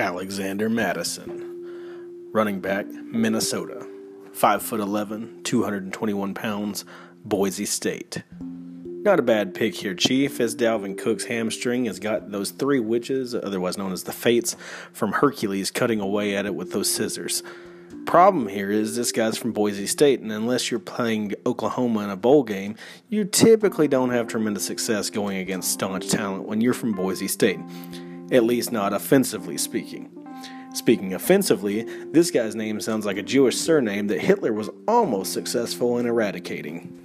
Alexander Mattison, Running back, Minnesota. 5 foot 11, 221 pounds, Boise State. Not a bad pick here, Chief, as Dalvin Cook's hamstring has got those three witches, otherwise known as the Fates, from Hercules cutting away at it with those scissors. Problem here is this guy's from Boise State, and unless you're playing Oklahoma in a bowl game, you typically don't have tremendous success going against staunch talent when you're from Boise State, at least not offensively speaking. Speaking offensively, this guy's name sounds like a Jewish surname that Hitler was almost successful in eradicating.